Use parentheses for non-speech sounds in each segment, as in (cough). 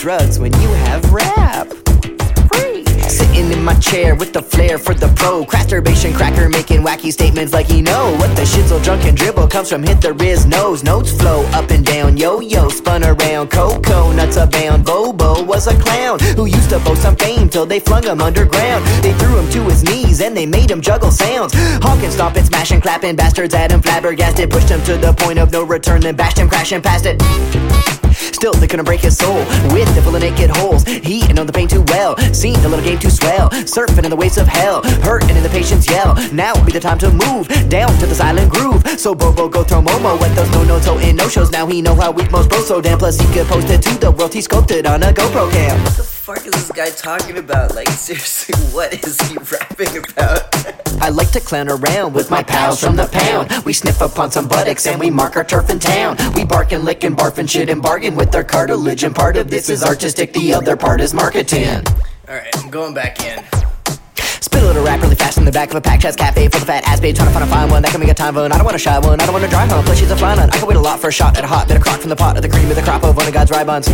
drugs when you have rap? Free. Sitting in my chair with the flair for the pro. Crasturbation cracker making wacky statements like he know what the shizzle drunken dribble comes from. Hit the Riz nose. Notes flow up and down. Yo yo spun around. Coco nuts abound. Bobo was a clown who used to boast some fame till they flung him underground. They threw him to his knees and they made him juggle sounds. Honking, stomping, smashing, clapping. Bastards at him flabbergasted. Pushed him to the point of no return. Then bashed him crashing past it. Still, they couldn't break his soul with the full of naked holes. He had known the pain too well, seen the little game too swell. Surfing in the waves of hell, hurting in the patient's yell. Now would be the time to move down to the silent groove. So Bobo go throw Momo at those no no toe in no shows. Now he know how weak most bros so damn. Plus he could post it to the world. He sculpted on a GoPro cam. What the fuck is this guy talking about? Like, seriously, (laughs) what is he rapping about? (laughs) I like to clown around with my pals from the pound. We sniff upon some buttocks and we mark our turf in town. We bark and lick and barf and shit and bargain with our cartilage. And part of this is artistic, the other part is marketing. Alright, I'm going back in. Spit a little rap really fast in the back of a pack chest cafe full of fat ass babe trying to find a fine one that can make a time one. I don't want a shy one, I don't want to dry one. Plus she's a fine one. I can wait a lot for a shot at a hot bit of crock from the pot of the cream of the crop of one of God's rye buns.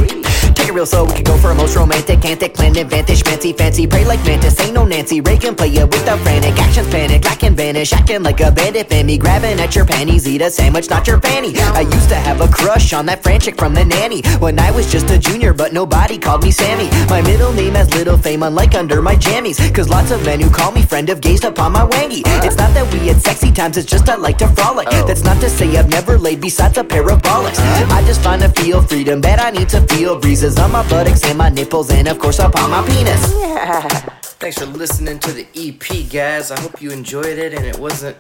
Take it real slow, we could go for a most romantic, antic, planned advantage, fancy, fancy, pray like mantis, ain't no Nancy. Reagan play ya with the frantic actions, panic, I can vanish, acting like a bandit, fan me, grabbing at your panties, eat a sandwich, not your panty. I used to have a crush on that frantic from the nanny when I was just a junior, but nobody called me Sammy. My middle name has little fame, unlike under my jammies, cause lots of men who call me friend have gazed upon my wangy. It's not that we had sexy times, it's just I like to frolic. Oh. That's not to say I've never laid besides a pair of bollocks. I just find to feel freedom that I need to feel breezes on my buttocks and my nipples, and of course upon my penis. Thanks for listening to the EP, guys. I hope you enjoyed it and it wasn't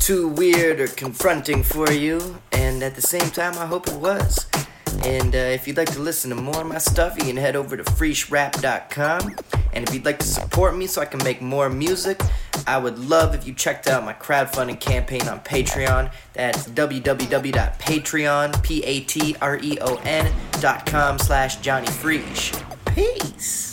too weird or confronting for you. And at the same time, I hope it was. And uh, if you'd like to listen to more of my stuff, you can head over to freeshrap.com. And if you'd like to support me so I can make more music, I would love if you checked out my crowdfunding campaign on Patreon. That's www.patreon, P-A-T-R-E-O-N dot com slash Jonny Freesh. Peace.